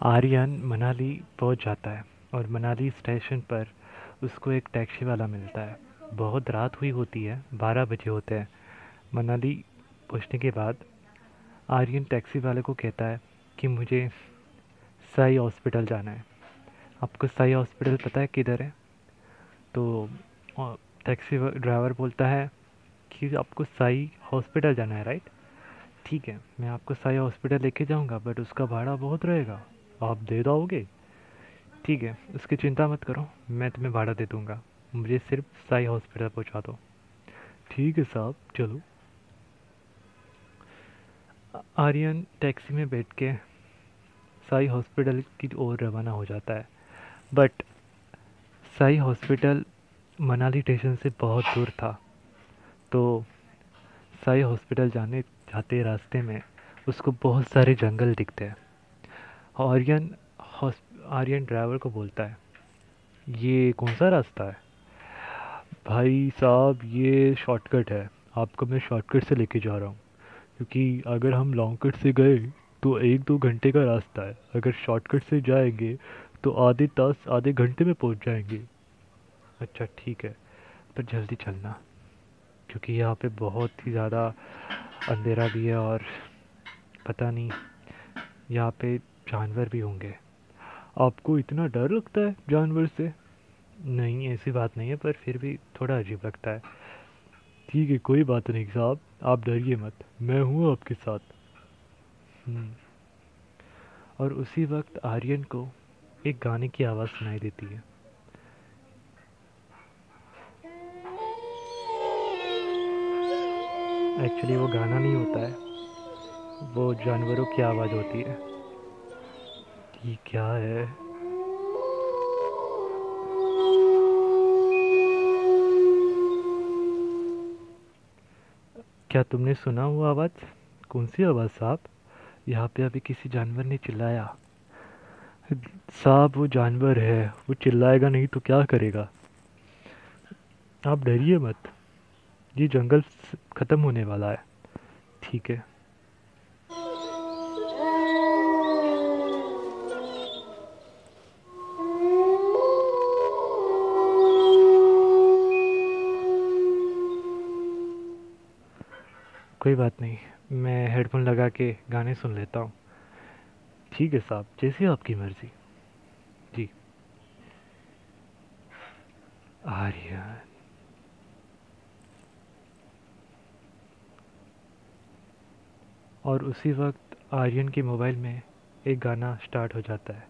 आर्यन मनाली पहुँच जाता है और मनाली स्टेशन पर उसको एक टैक्सी वाला मिलता है। बहुत रात हुई होती है, बारह बजे होते हैं। मनाली पहुँचने के बाद आर्यन टैक्सी वाले को कहता है कि मुझे साई हॉस्पिटल जाना है। आपको साई हॉस्पिटल पता है किधर है? तो टैक्सी ड्राइवर बोलता है कि आपको साई हॉस्पिटल जाना है, राइट? ठीक है, मैं आपको साई हॉस्पिटल लेके जाऊँगा, बट उसका भाड़ा बहुत रहेगा। आप दे दोगे? ठीक है उसकी चिंता मत करो, मैं तुम्हें भाड़ा दे दूँगा। मुझे सिर्फ़ साई हॉस्पिटल पहुँचा दो। ठीक है साहब, चलो। आर्यन टैक्सी में बैठ के साई हॉस्पिटल की ओर रवाना हो जाता है। But Sai hospital Manali station से बहुत दूर था। तो साई हॉस्पिटल जाने, जाते रास्ते में उसको बहुत सारे जंगल दिखते हैं। आर्यन आर्यन ड्राइवर को बोलता है, ये कौन सा रास्ता है? भाई साहब, ये शॉर्टकट है। आपको मैं शॉर्टकट से लेके जा रहा हूँ। क्योंकि अगर हम लॉन्ग कट से गए तो एक दो घंटे का रास्ता है। अगर शॉर्टकट से जाएँगे तो आधे तास, आधे घंटे में पहुँच जाएँगे। अच्छा ठीक है, पर जल्दी चलना। क्योंकि यहाँ पे बहुत ही ज़्यादा अंधेरा भी है और पता नहीं, यहाँ पे जानवर भी होंगे। आपको इतना डर लगता है जानवर से? नहीं, ऐसी बात नहीं है, पर फिर भी थोड़ा अजीब लगता है। ठीक है, कोई बात नहीं साहब, आप डरिए मत, मैं हूँ आपके साथ। हम्म। और उसी वक्त आर्यन को एक गाने की आवाज़ सुनाई देती है। एक्चुअली वो गाना नहीं होता है, वो जानवरों की आवाज़ होती है। ये क्या है? क्या तुमने सुना हुआ आवाज़? कौन सी आवाज़ साहब? यहाँ पे अभी किसी जानवर ने चिल्लाया। साहब, वो जानवर है। वो चिल्लाएगा नहीं तो क्या करेगा? आप डरिए मत। ये जंगल ख़त्म होने वाला है। ठीक है। कोई बात नहीं, मैं हेडफोन लगा के गाने सुन लेता हूँ। ठीक है साहब, जैसी आपकी मर्ज़ी। जी। आर्यन। और उसी वक्त आर्यन के मोबाइल में एक गाना स्टार्ट हो जाता है।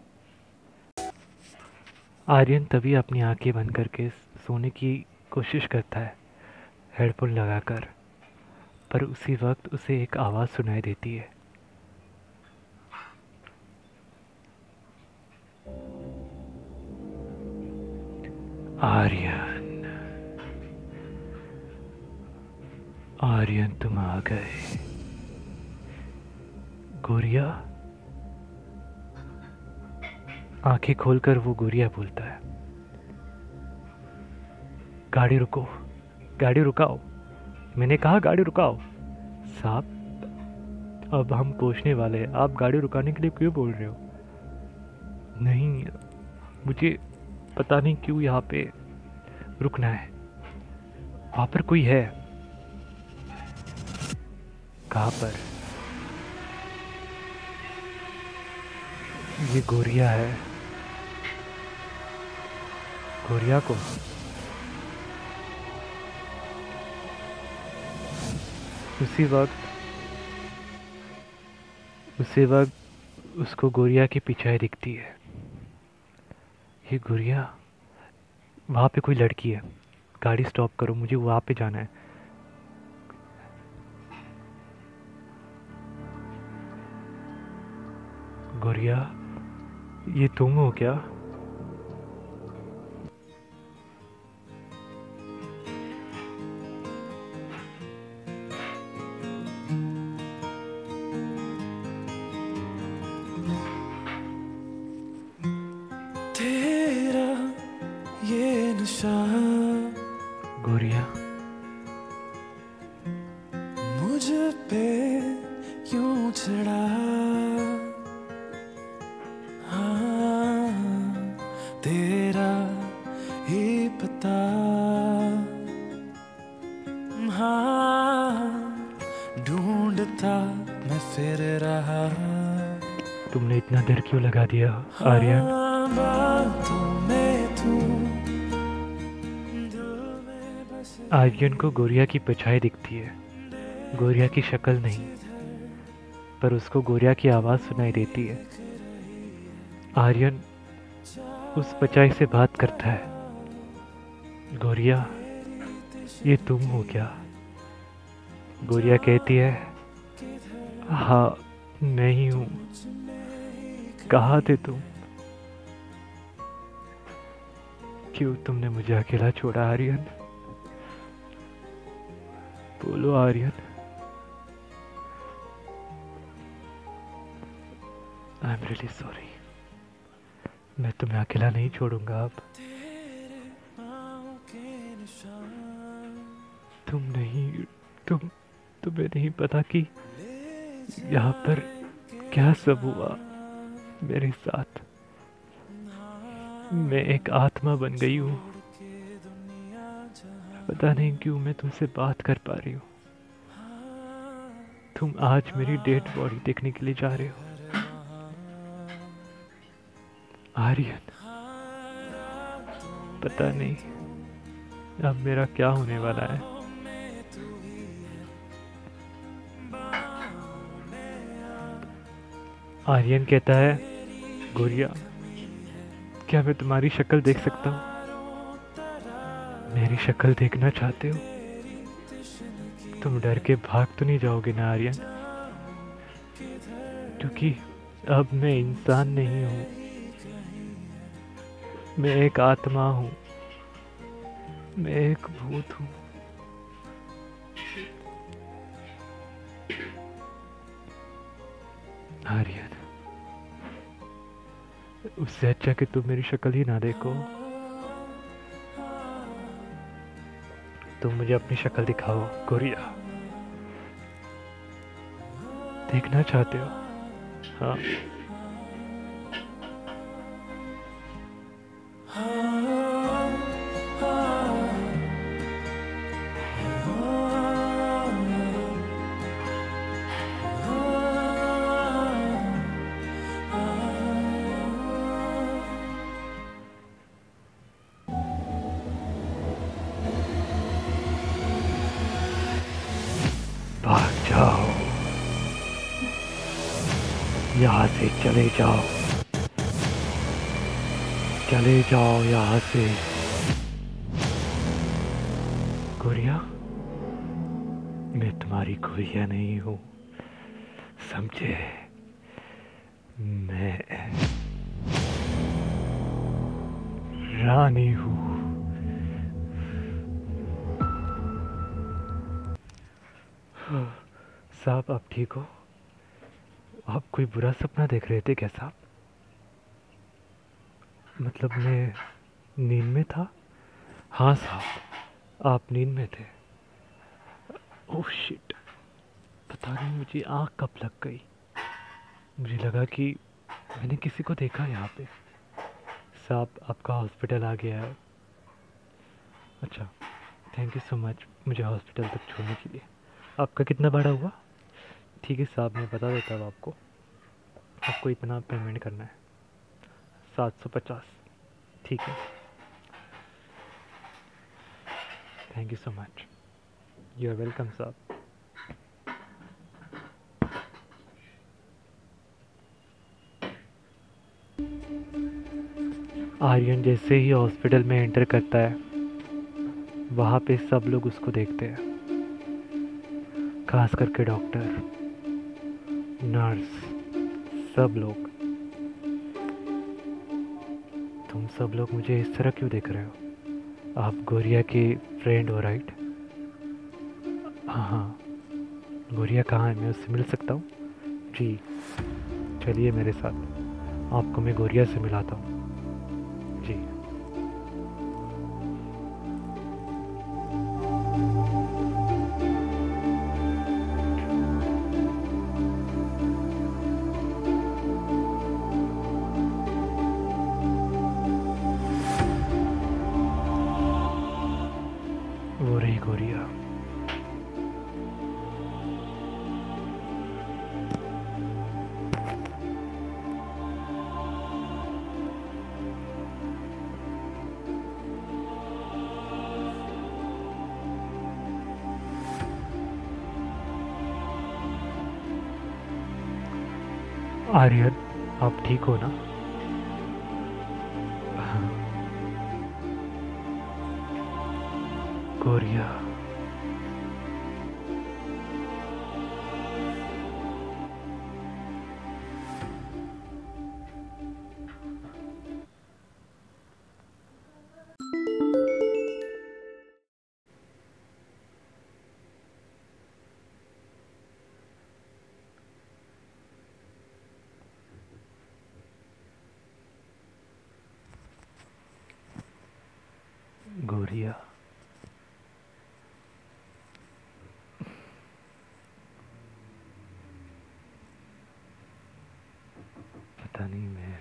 आर्यन तभी अपनी आँखें बंद करके सोने की कोशिश करता है हेडफोन लगाकर। पर उसी वक्त उसे एक आवाज़ सुनाई देती है। आर्यन। आर्यन, तुम आ गए। गोरिया आँखें खोलकर वो गोरिया बोलता है। गाड़ी रुको, गाड़ी रुकाओ। मैंने कहा, गाड़ी रुकाओ। साहब, अब हम पहुँचने वाले हैं, आप गाड़ी रुकाने के लिए क्यों बोल रहे हो? नहीं, मुझे पता नहीं क्यों यहाँ पे रुकना है। वहाँ पर कोई है? कहाँ पर? ये गोरिया है। गोरिया को? उसी वक्त उसी वक्त उसको गोरिया की पिछाई दिखती है। ये गोरिया वहाँ पे कोई लड़की है। गाड़ी स्टॉप करो, मुझे वहाँ पे जाना है। गोरिया ये तुम हो क्या? गोरिया। मुझ पे क्यों चढ़ा तेरा ही पता। हाँ ढूंढता मैं फिर रहा। तुमने इतना देर क्यों लगा दिया आर्यन? आर्यन को गोरिया की परछाई दिखती है। गोरिया की शक्ल नहीं, पर उसको गोरिया की आवाज़ सुनाई देती है। आर्यन उस परछाई से बात करता है। गोरिया, ये तुम हो क्या? गोरिया कहती है हाँ मैं ही हूँ। कहाँ थे तुम? क्यों तुमने मुझे अकेला छोड़ा, आर्यन? बोलो, Aryan. I am really sorry मैं तुम्हें अकेला नहीं छोड़ूँगा अब। तुम नहीं, तुम, तुम्हें नहीं पता कि यहाँ पर क्या सब हुआ मेरे साथ। मैं एक आत्मा बन गई हूँ। पता नहीं क्यों मैं तुमसे बात कर पा रही हूँ। तुम आज मेरी डेड बॉडी देखने के लिए जा रहे हो। आर्यन, पता नहीं अब मेरा क्या होने वाला है। आर्यन कहता है, गोरिया, क्या मैं तुम्हारी शक्ल देख सकता हूँ? मेरी शक्ल देखना चाहते हो? तुम डर के भाग तो नहीं जाओगे ना, आर्यन? क्योंकि अब मैं इंसान नहीं हूँ। मैं एक आत्मा हूँ। मैं एक भूत हूँ। आर्यन, उससे अच्छा कि तुम मेरी शक्ल ही ना देखो। तुम मुझे अपनी शक्ल दिखाओ गोरिया देखना चाहते हो? हाँ। जाओ। चले जाओ यहाँ से। गुड़िया, मैं तुम्हारी गुड़िया नहीं हूँ। समझे? मैं रानी हूँ। साहब, आप ठीक हो? आप कोई बुरा सपना देख रहे थे क्या साहब? मतलब मैं नींद में था? हाँ साहब, आप नींद में थे। ओह शिट पता नहीं मुझे आँख कब लग गई। मुझे लगा कि मैंने किसी को देखा यहाँ पे। साहब, आपका हॉस्पिटल आ गया है। अच्छा थैंक यू सो मच मुझे हॉस्पिटल तक छोड़ने के लिए। आपका कितना बड़ा हुआ? ठीक है साहब, मैं बता देता हूँ आपको। आपको इतना पेमेंट करना है। सात सौ पचास। ठीक है। Thank you so much you are welcome साहब आर्यन जैसे ही हॉस्पिटल में एंटर करता है, वहाँ पे सब लोग उसको देखते हैं। खास करके डॉक्टर नर्स, सब लोग। तुम सब लोग मुझे इस तरह क्यों देख रहे हो? आप गोरिया के फ्रेंड हो राइट हाँ हाँ। गोरिया कहाँ है? मैं उससे मिल सकता हूँ? जी, चलिए मेरे साथ। आपको मैं गोरिया से मिलाता हूँ। आर्यन आप ठीक हो ना हाँ। कोरिया गोरिया पता नहीं मैं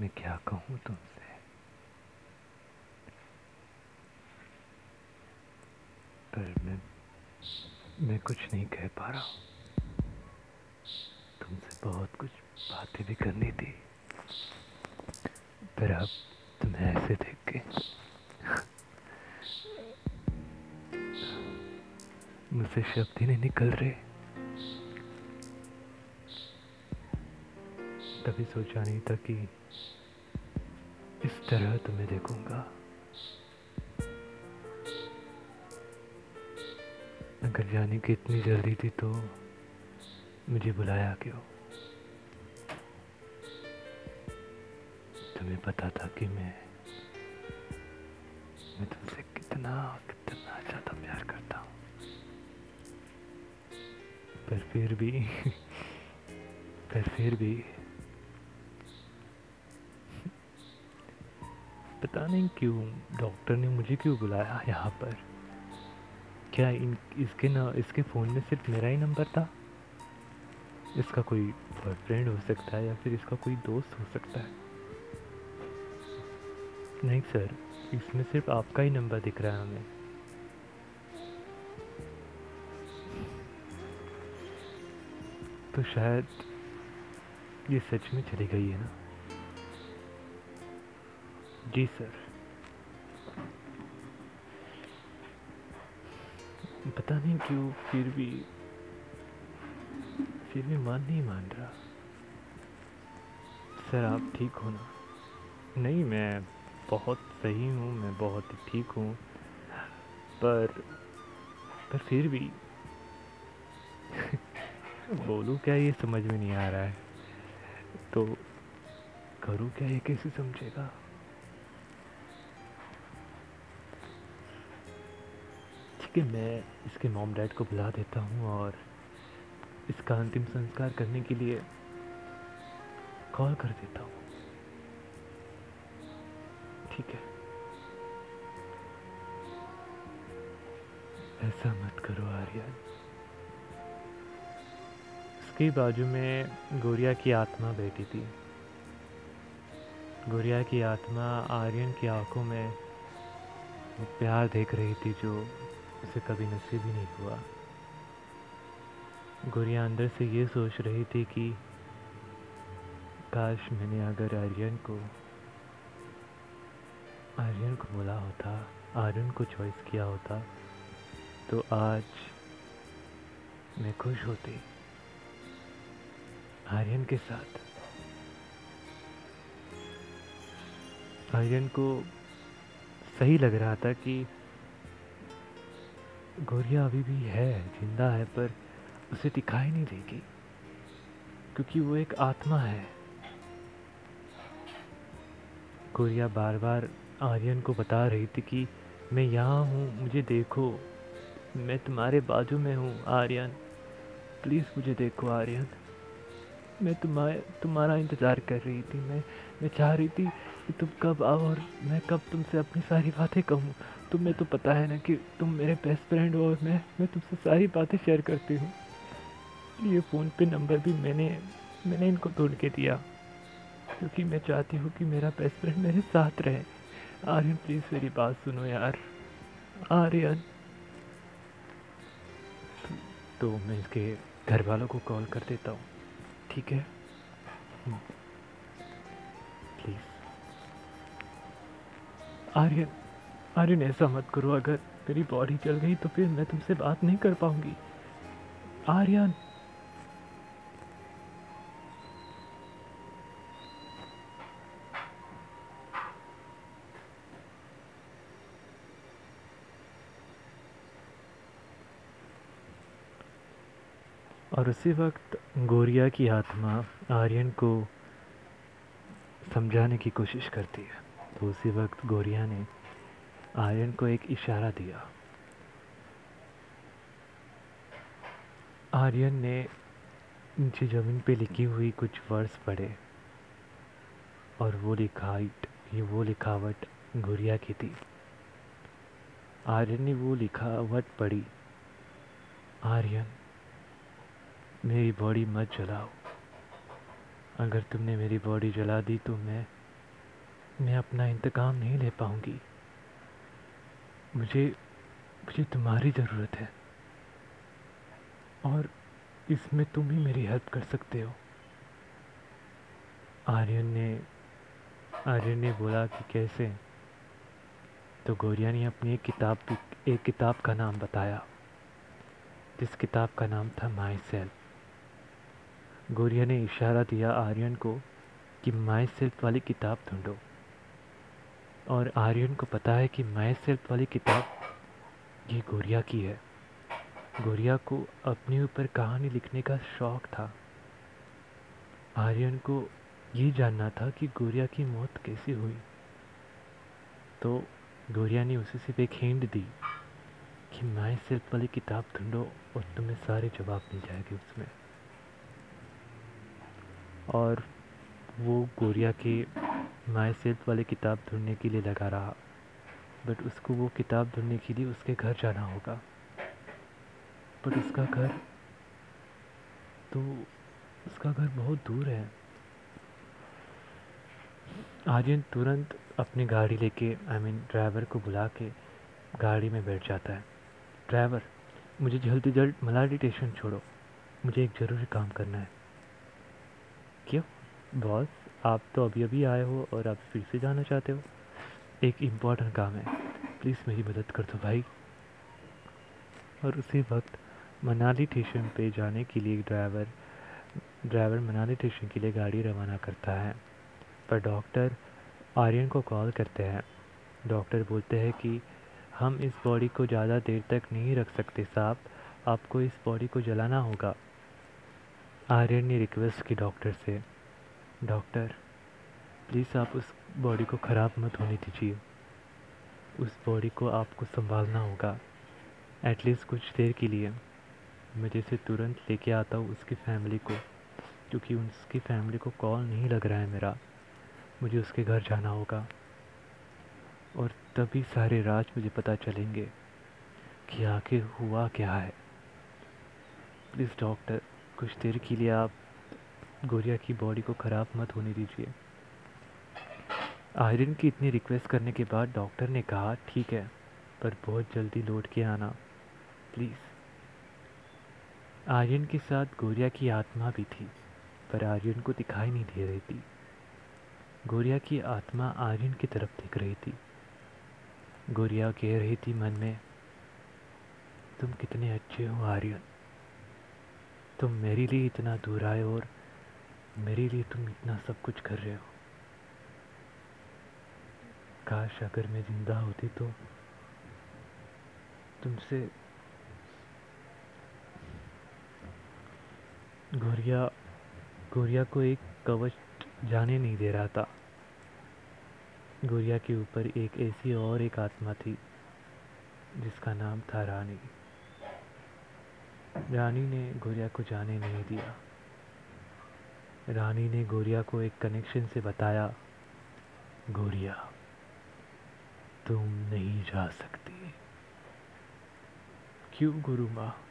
मैं क्या कहूँ तुमसे? पर मैं मैं कुछ नहीं कह पा रहा हूँ। तुमसे बहुत कुछ बातें भी करनी थी। पर अब तुम्हें ऐसे देख के मुझसे शब्द ही नहीं निकल रहे। कभी सोचा नहीं था कि इस तरह तुम्हें देखूँगा। अगर जाने की इतनी जल्दी थी तो मुझे बुलाया क्यों? तुम्हें पता था कि मैं मैं तुमसे कितना पर फिर भी, पर फिर भी। पता नहीं क्यों डॉक्टर ने मुझे क्यों बुलाया यहाँ पर? क्या इन, इसके ना, इसके फ़ोन में सिर्फ़ मेरा ही नंबर था? इसका कोई बॉयफ्रेंड हो सकता है या फिर इसका कोई दोस्त हो सकता है? नहीं सर इसमें सिर्फ़ आपका ही नंबर दिख रहा है हमें। तो शायद ये सच में चली गई है ना? जी सर। पता नहीं क्यों फिर भी फिर भी मान नहीं मान रहा। सर, आप ठीक हो ना? नहीं, मैं बहुत सही हूँ, मैं बहुत ठीक हूँ, पर पर फिर भी बोलूँ, क्या ये समझ में नहीं आ रहा है? तो करूँ क्या ये कैसे समझेगा? ठीक है, मैं इसके मॉम डैड को बुला देता हूँ और इसका अंतिम संस्कार करने के लिए कॉल कर देता हूँ। ठीक है। ऐसा मत करो, आर्यन। उसके बाजू में गोरिया की आत्मा बैठी थी। गोरिया की आत्मा आर्यन की आँखों में प्यार देख रही थी, जो उसे कभी नसीब ही नहीं हुआ। गोरिया अंदर से ये सोच रही थी कि, काश मैंने अगर आर्यन को आर्यन को बोला होता, आर्यन को चॉइस किया होता तो आज मैं खुश होती। आर्यन के साथ। आर्यन को सही लग रहा था कि गोरिया अभी भी है, ज़िंदा है, पर उसे दिखाई नहीं देगी, क्योंकि वो एक आत्मा है। गोरिया बार बार आर्यन को बता रही थी कि मैं यहाँ हूँ, मुझे देखो, मैं तुम्हारे बाजू में हूँ, आर्यन। प्लीज़ मुझे देखो, आर्यन। मैं तुम्हारा तुम्हारा इंतज़ार कर रही थी। मैं मैं चाह रही थी कि तुम कब आओ और मैं कब तुमसे अपनी सारी बातें कहूँ। तुम्हें तो पता है ना कि तुम मेरे बेस्ट फ्रेंड हो और मैं मैं तुमसे सारी बातें शेयर करती हूँ। ये फ़ोन पे नंबर भी मैंने मैंने इनको ढूंढ के दिया। क्योंकि मैं चाहती हूँ कि मेरा बेस्ट फ्रेंड मेरे साथ रहे। आर्यन प्लीज़ मेरी बात सुनो यार। आर्यन। तो मैं इसके घर वालों को कॉल कर देता हूँ। ठीक है। प्लीज़ आर्यन आर्यन ऐसा मत करो। अगर मेरी बॉडी चल गई तो फिर मैं तुमसे बात नहीं कर पाऊँगी। आर्यन! और उसी वक्त गोरिया की आत्मा आर्यन को समझाने की कोशिश करती है। तो उसी वक्त गोरिया ने आर्यन को एक इशारा दिया। आर्यन ने नीचे ज़मीन पे लिखी हुई कुछ वर्ड्स पढ़े और वो लिखाइट ये वो लिखावट गोरिया की थी। आर्यन ने वो लिखावट पढ़ी। आर्यन मेरी बॉडी मत जलाओ। अगर तुमने मेरी बॉडी जला दी तो मैं मैं अपना इंतकाम नहीं ले पाऊँगी। मुझे मुझे तुम्हारी ज़रूरत है। और इसमें तुम ही मेरी हेल्प कर सकते हो। आर्यन ने आर्यन ने बोला कि कैसे? तो गौरिया ने अपनी एक किताब एक किताब का नाम बताया, जिस किताब का नाम था माई सेल्फ। गौरिया ने इशारा दिया आर्यन को कि माई सेल्फ वाली किताब ढूंढो। और आर्यन को पता है कि माई सेल्फ वाली किताब ये गौरिया की है। गौरिया को अपने ऊपर कहानी लिखने का शौक था। आर्यन को ये जानना था कि गौरिया की मौत कैसे हुई। तो गौरिया ने उसे सिर्फ़ एक हिंट दी कि माई सेल्फ वाली किताब ढूंढो और तुम्हें सारे जवाब मिल जाएँगे उसमें। और वो गोरिया की माई सेल्फ वाली किताब ढूँढने के लिए लगा रहा। बट उसको वो किताब ढूँढने के लिए उसके घर जाना होगा। बट उसका घर तो उसका घर बहुत दूर है। आर्यन तुरंत अपनी गाड़ी लेके आई मीन ड्राइवर को बुला के गाड़ी में बैठ जाता है। ड्राइवर मुझे जल्द जल्द मलाडी स्टेशन छोड़ो। मुझे एक ज़रूरी काम करना है। क्यों? बॉस, आप तो अभी अभी आए हो और आप फिर से जाना चाहते हो। एक इंपॉर्टेंट काम है। प्लीज़ मेरी मदद कर दो भाई। और उसी वक्त मनाली स्टेशन पे जाने के लिए एक ड्राइवर ड्राइवर मनाली स्टेशन के लिए गाड़ी रवाना करता है। पर डॉक्टर आर्यन को कॉल करते हैं। डॉक्टर बोलते हैं कि, हम इस बॉडी को ज़्यादा देर तक नहीं रख सकते साहब। आपको इस बॉडी को जलाना होगा। आर्यन ने रिक्वेस्ट की डॉक्टर से, डॉक्टर, प्लीज़ आप उस बॉडी को ख़राब मत होने दीजिए। उस बॉडी को आपको संभालना होगा एटलीस्ट कुछ देर के लिए। मैं जैसे तुरंत लेके आता हूँ उसकी फैमिली को, क्योंकि उसकी फैमिली को कॉल नहीं लग रहा है मेरा। मुझे उसके घर जाना होगा। और तभी सारे राज मुझे पता चलेंगे कि आखिर हुआ क्या है। प्लीज़ डॉक्टर कुछ देर के लिए आप गोरिया की बॉडी को ख़राब मत होने दीजिए। आयरन की इतनी रिक्वेस्ट करने के बाद डॉक्टर ने कहा, ठीक है, पर बहुत जल्दी लौट के आना, प्लीज़। आर्यन के साथ गोरिया की आत्मा भी थी, पर आर्यन को दिखाई नहीं दे रही थी। गोरिया की आत्मा आर्यन की तरफ़ दिख रही थी। गोरिया कह रही थी मन में, तुम कितने अच्छे हो आर्यन तुम मेरे लिए इतना दूर आए और मेरे लिए तुम इतना सब कुछ कर रहे हो। काश अगर मैं ज़िंदा होती तो तुमसे गोरिया गोरिया को एक कवच जाने नहीं दे रहा था। गोरिया के ऊपर एक ऐसी और एक आत्मा थी जिसका नाम था रानी। रानी ने गोरिया को जाने नहीं दिया। रानी ने गोरिया को एक कनेक्शन से बताया, गोरिया, तुम नहीं जा सकती। क्यों गुरु माँ?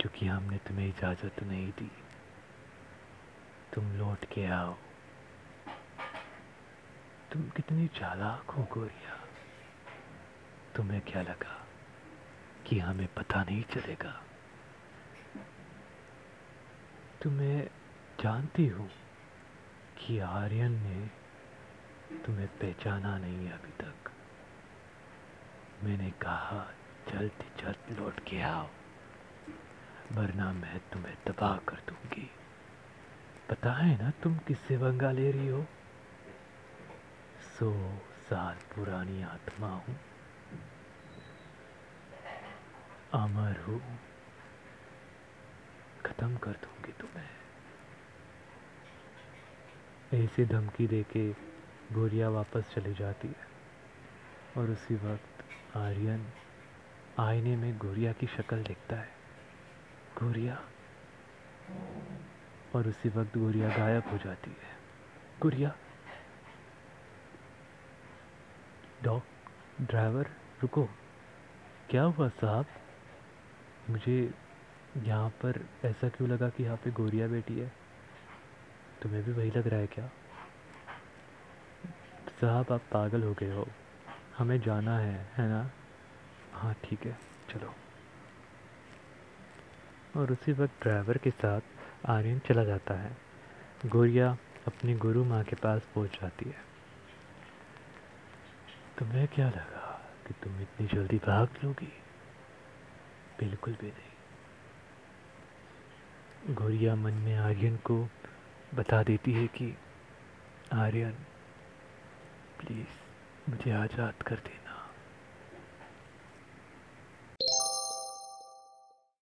क्योंकि हमने तुम्हें इजाज़त नहीं दी। तुम लौट के आओ। तुम कितनी चालाक हो गोरिया। तुम्हें क्या लगा कि हमें पता नहीं चलेगा? तुम्हें जानती हूँ कि आर्यन ने तुम्हें पहचाना नहीं अभी तक। मैंने कहा, जल्द जल्द लौट के आओ, वरना मैं तुम्हें तबाह कर दूँगी। पता है ना तुम किससे पंगा ले रही हो? सौ साल पुरानी आत्मा हूँ। अमर हूँ। ख़त्म कर दूँगी तुम्हें। ऐसी धमकी देके गोरिया वापस चली जाती है। और उसी वक्त आर्यन आईने में गोरिया की शक्ल देखता है। गोरिया। और उसी वक्त गोरिया गायब हो जाती है। गोरिया। डॉग ड्राइवर, रुको। क्या हुआ साहब? मुझे यहाँ पर ऐसा क्यों लगा कि यहाँ पे गोरिया बेटी है? तुम्हें भी वही लग रहा है क्या? साहब, आप पागल हो गए हो। हमें जाना है है ना? हाँ ठीक है, चलो। और उसी वक्त ड्राइवर के साथ आर्यन चला जाता है। गोरिया अपनी गुरु माँ के पास पहुँच जाती है। तुम्हें क्या लगा कि तुम इतनी जल्दी भाग लोगी? बिल्कुल भी नहीं। गोरिया मन में आर्यन को बता देती है कि, आर्यन प्लीज़ मुझे आज़ाद कर देना।